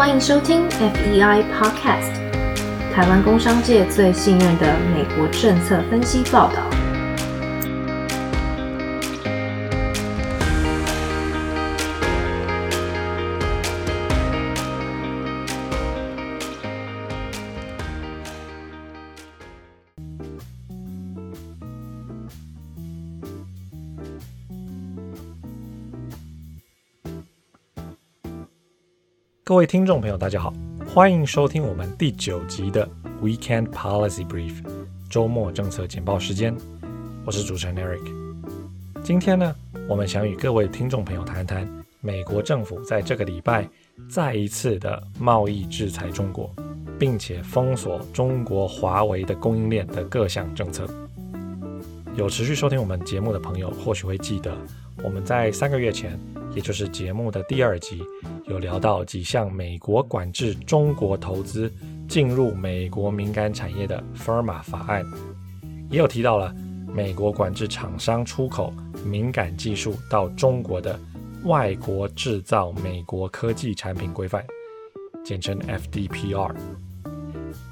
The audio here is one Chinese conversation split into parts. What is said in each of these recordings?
欢迎收听 FEI Podcast，台湾工商界最信任的美国政策分析报道。各位听众朋友，大家好，欢迎收听我们第九集的 Weekend Policy Brief 周末政策简报时间。我是主持人 Eric。今天呢，我们想与各位听众朋友谈谈美国政府在这个礼拜再一次的贸易制裁中国，并且封锁中国华为的供应链的各项政策。有持续收听我们节目的朋友，或许会记得我们在三个月前。也就是节目的第二集，有聊到几项美国管制中国投资进入美国敏感产业的 FIRMA 法案，也有提到了美国管制厂商出口敏感技术到中国的外国制造美国科技产品规范，简称 FDPR。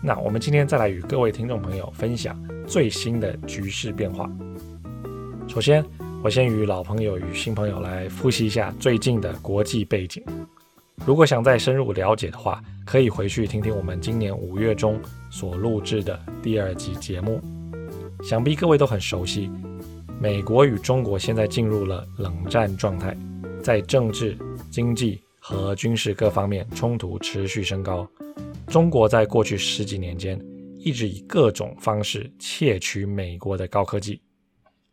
那我们今天再来与各位听众朋友分享最新的局势变化。首先。我先与老朋友与新朋友来复习一下最近的国际背景。如果想再深入了解的话，可以回去听听我们今年五月中所录制的第二集节目。想必各位都很熟悉，美国与中国现在进入了冷战状态，在政治、经济和军事各方面冲突持续升高。中国在过去十几年间一直以各种方式窃取美国的高科技，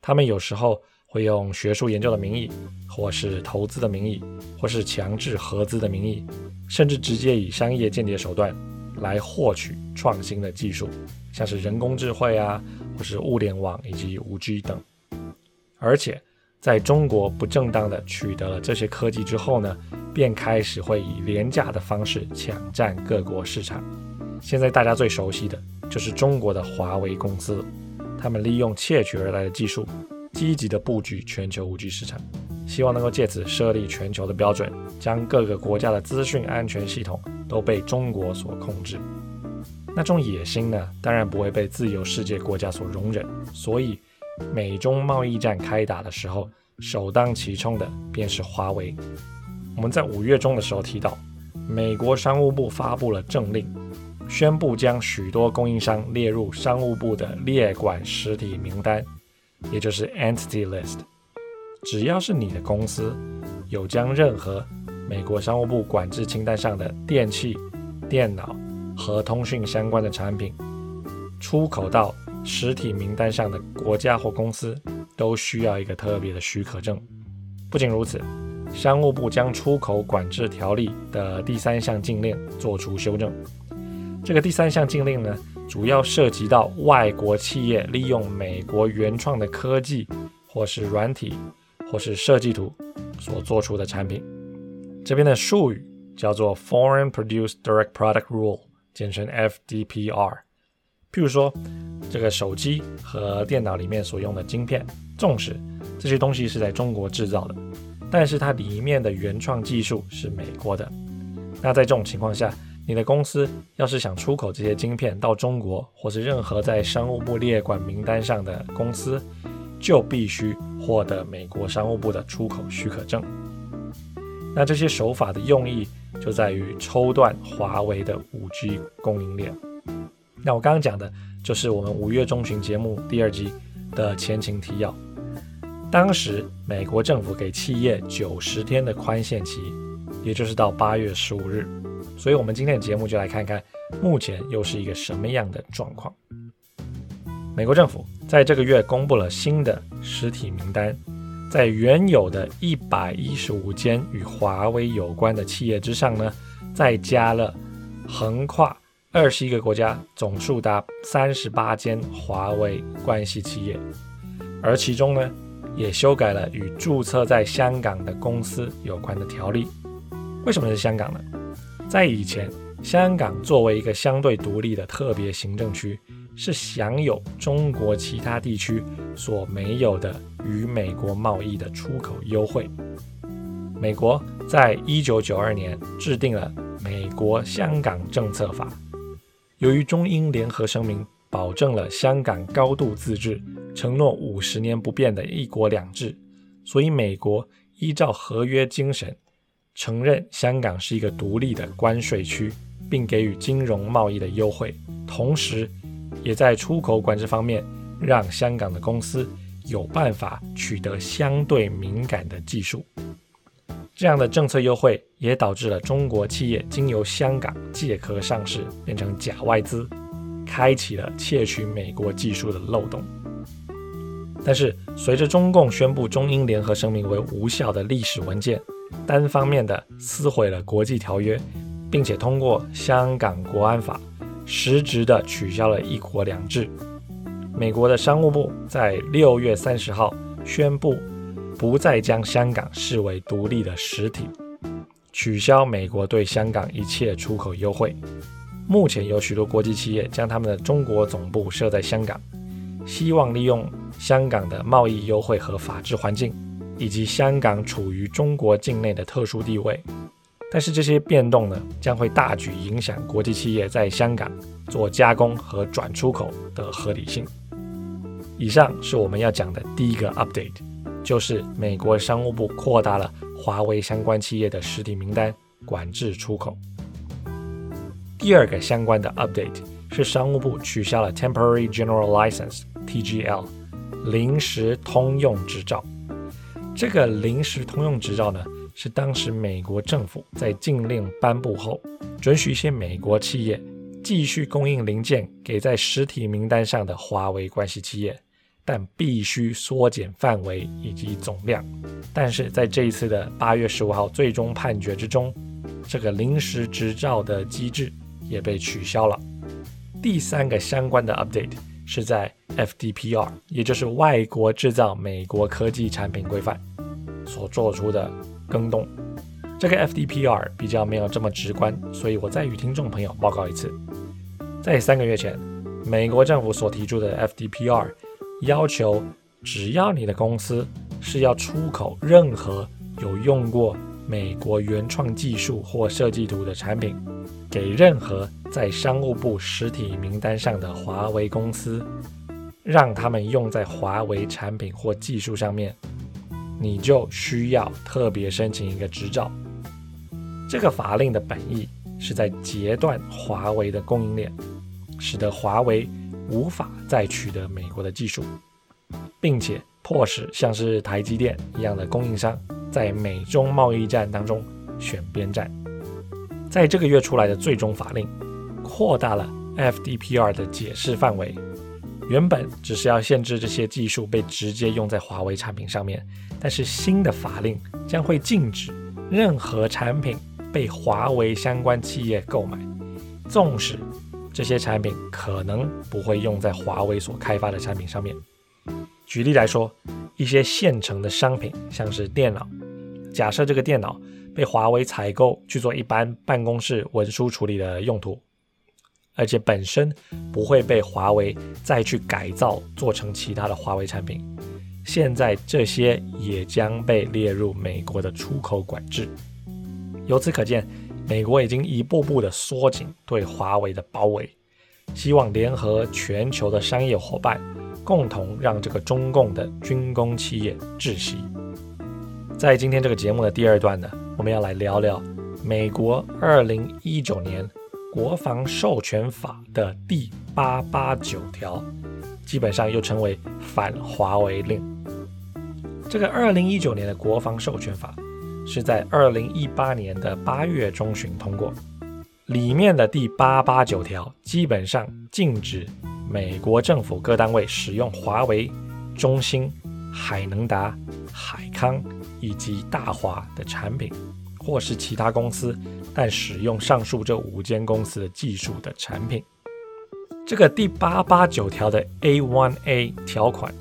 他们有时候。会用学术研究的名义，或是投资的名义，或是强制合资的名义，甚至直接以商业间谍手段来获取创新的技术，像是人工智慧啊，或是物联网以及五 G 等。而且在中国不正当的取得了这些科技之后呢，便开始会以廉价的方式抢占各国市场。现在大家最熟悉的就是中国的华为公司，他们利用窃取而来的技术。积极的布局全球五 G 市场，希望能够借此设立全球的标准，将各个国家的资讯安全系统都被中国所控制。那种野心呢，当然不会被自由世界国家所容忍。所以，美中贸易战开打的时候，首当其冲的便是华为。我们在五月中的时候提到，美国商务部发布了政令，宣布将许多供应商列入商务部的列管实体名单。也就是 Entity List，只要是你的公司有将任何美国商务部管制清单上的电器、电脑和通讯相关的产品出口到实体名单上的国家或公司，都需要一个特别的许可证。不仅如此，商务部将出口管制条例的第三项禁令做出修正。这个第三项禁令呢？主要涉及到外国企业利用美国原创的科技，或是软体，或是设计图所做出的产品。这边的术语叫做 Foreign Produced Direct Product Rule，简称 FDPR。譬如说，这个手机和电脑里面所用的晶片，纵使这些东西是在中国制造的，但是它里面的原创技术是美国的。那在这种情况下，你的公司要是想出口这些晶片到中国，或是任何在商务部列管名单上的公司，就必须获得美国商务部的出口许可证。那这些手法的用意就在于抽断华为的 5G 供应链。那我刚刚讲的就是我们五月中旬节目第二集的前情提要。当时美国政府给企业九十天的宽限期，也就是到八月十五日。所以，我们今天的节目就来看看，目前又是一个什么样的状况。美国政府在这个月公布了新的实体名单，在原有的一百一十五间与华为有关的企业之上呢，再加了横跨二十一个国家、总数达三十八间华为关系企业，而其中呢，也修改了与注册在香港的公司有关的条例。为什么是香港呢？在以前，香港作为一个相对独立的特别行政区，是享有中国其他地区所没有的与美国贸易的出口优惠。美国在一九九二年制定了《美国香港政策法》。由于中英联合声明保证了香港高度自治，承诺五十年不变的一国两制，所以美国依照合约精神，承认香港是一个独立的关税区，并给予金融贸易的优惠，同时也在出口管制方面让香港的公司有办法取得相对敏感的技术。这样的政策优惠也导致了中国企业经由香港借壳上市，变成假外资，开启了窃取美国技术的漏洞。但是，随着中共宣布中英联合声明为无效的历史文件，单方面的撕毁了国际条约，并且通过香港国安法，实质的取消了一国两制。美国的商务部在六月三十号宣布。不再将香港视为独立的实体，取消美国对香港一切出口优惠。目前有许多国际企业将他们的中国总部设在香港，希望利用香港的贸易优惠和法治环境，以及香港处于中国境内的特殊地位。但是这些变动呢，将会大举影响国际企业在香港做加工和转出口的合理性。以上是我们要讲的第一个 update。就是美国商务部扩大了华为相关企业的实体名单，管制出口。第二个相关的 update 是商务部取消了 Temporary General License（TGL） 临时通用执照。这个临时通用执照呢，是当时美国政府在禁令颁布后，准许一些美国企业继续供应零件给在实体名单上的华为关系企业。但必须缩减范围以及总量。但是在这一次的八月十五号最终判决之中，这个临时执照的机制也被取消了。第三个相关的 update 是在 FDPR，也就是外国制造美国科技产品规范所做出的更动。这个 FDPR 比较没有这么直观，所以我再与听众朋友报告一次。在三个月前，美国政府所提出的 FDPR。要求，只要你的公司是要出口任何有用过美国原创技术或设计图的产品，给任何在商务部实体名单上的华为公司，让他们用在华为产品或技术上面，你就需要特别申请一个执照。这个法令的本意是在截断华为的供应链，使得华为。无法再取得美国的技术，并且迫使像是台积电一样的供应商在美中贸易战当中选边站。在这个月出来的最终法令，扩大了 FDPR 的解释范围。原本只是要限制这些技术被直接用在华为产品上面，但是新的法令将会禁止任何产品被华为相关企业购买，纵使。这些产品可能不会用在华为所开发的产品上面。举例来说，一些现成的商品，像是电脑，假设这个电脑被华为采购去做一般办公室文书处理的用途，而且本身不会被华为再去改造做成其他的华为产品，现在这些也将被列入美国的出口管制。由此可见。美国已经一步步的缩紧对华为的包围，希望联合全球的商业伙伴，共同让这个中共的军工企业窒息。在今天这个节目的第二段呢，我们要来聊聊美国二零一九年国防授权法的第八八九条，基本上又称为反华为令。这个二零一九年的国防授权法。是在二零一八年的八月中旬通过，里面的第八八九条基本上禁止美国政府各单位使用华为、中兴、海能达、海康以及大华的产品，或是其他公司但使用上述这五间公司的技术的产品。这个第八八九条的 A one A 条款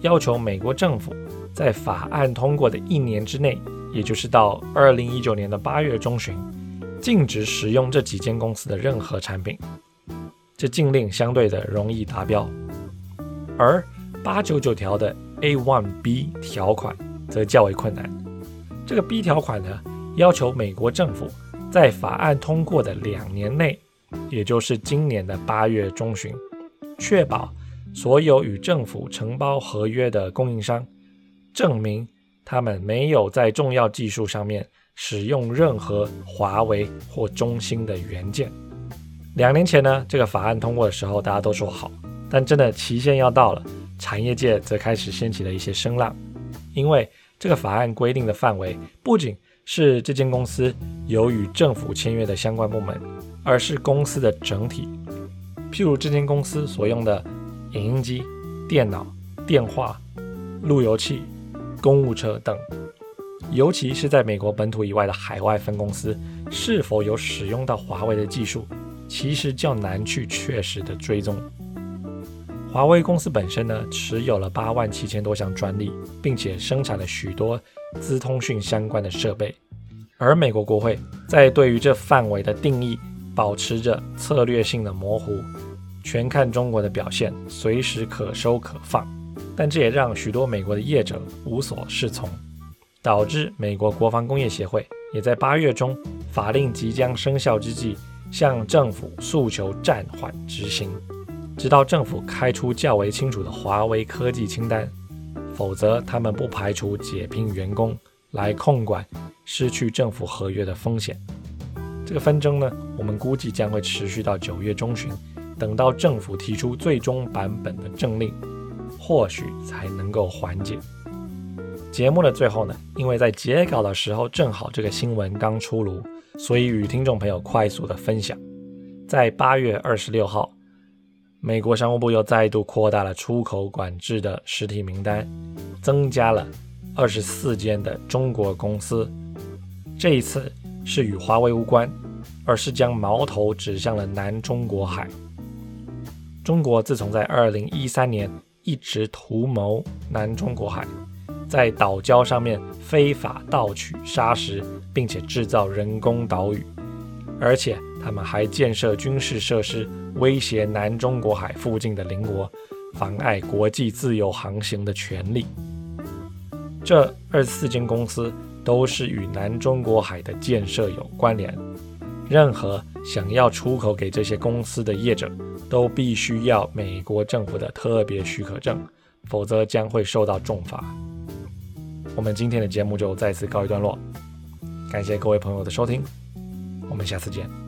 要求美国政府在法案通过的一年之内。也就是到二零一九年的八月中旬，禁止使用这几间公司的任何产品。这禁令相对的容易达标，而八九九条的 A one B 条款则较为困难。这个 B 条款呢，要求美国政府在法案通过的两年内，也就是今年的八月中旬，确保所有与政府承包合约的供应商证明他们没有在重要技术上面使用任何华为或中兴的元件。两年前呢，这个法案通过的时候，大家都说好，但真的期限要到了，产业界则开始掀起了一些声浪，因为这个法案规定的范围不仅是这间公司有与政府签约的相关部门，而是公司的整体，譬如这间公司所用的影音机、电脑、电话、路由器、公务车等，尤其是在美国本土以外的海外分公司，是否有使用到华为的技术。其实较难去确实的追踪。华为公司本身呢，持有了八万七千多项专利，并且生产了许多资通讯相关的设备。而美国国会在对于这范围的定义保持着策略性的模糊，全看中国的表现，随时可收可放。但这也让许多美国的业者无所适从，导致美国国防工业协会也在八月中法令即将生效之际。向政府诉求暂缓执行，直到政府开出较为清楚的华为科技清单，否则他们不排除解聘员工来控管失去政府合约的风险。这个纷争呢，我们估计将会持续到九月中旬，等到政府提出最终版本的政令，或许才能够缓解。节目的最后呢，因为在截稿的时候正好这个新闻刚出炉。所以与听众朋友快速的分享，在八月二十六号，美国商务部又再度扩大了出口管制的实体名单，增加了二十四间的中国公司。这一次是与华为无关，而是将矛头指向了南中国海。中国自从在二零一三年一直图谋南中国海。在岛礁上面非法盗取砂石，并且制造人工岛屿，而且他们还建设军事设施，威胁南中国海附近的邻国，妨碍国际自由航行的权利。这二十四间公司都是与南中国海的建设有关联，任何想要出口给这些公司的业者，都必须要美国政府的特别许可证，否则将会受到重罚。我们今天的节目就再次告一段落，感谢各位朋友的收听，我们下次见。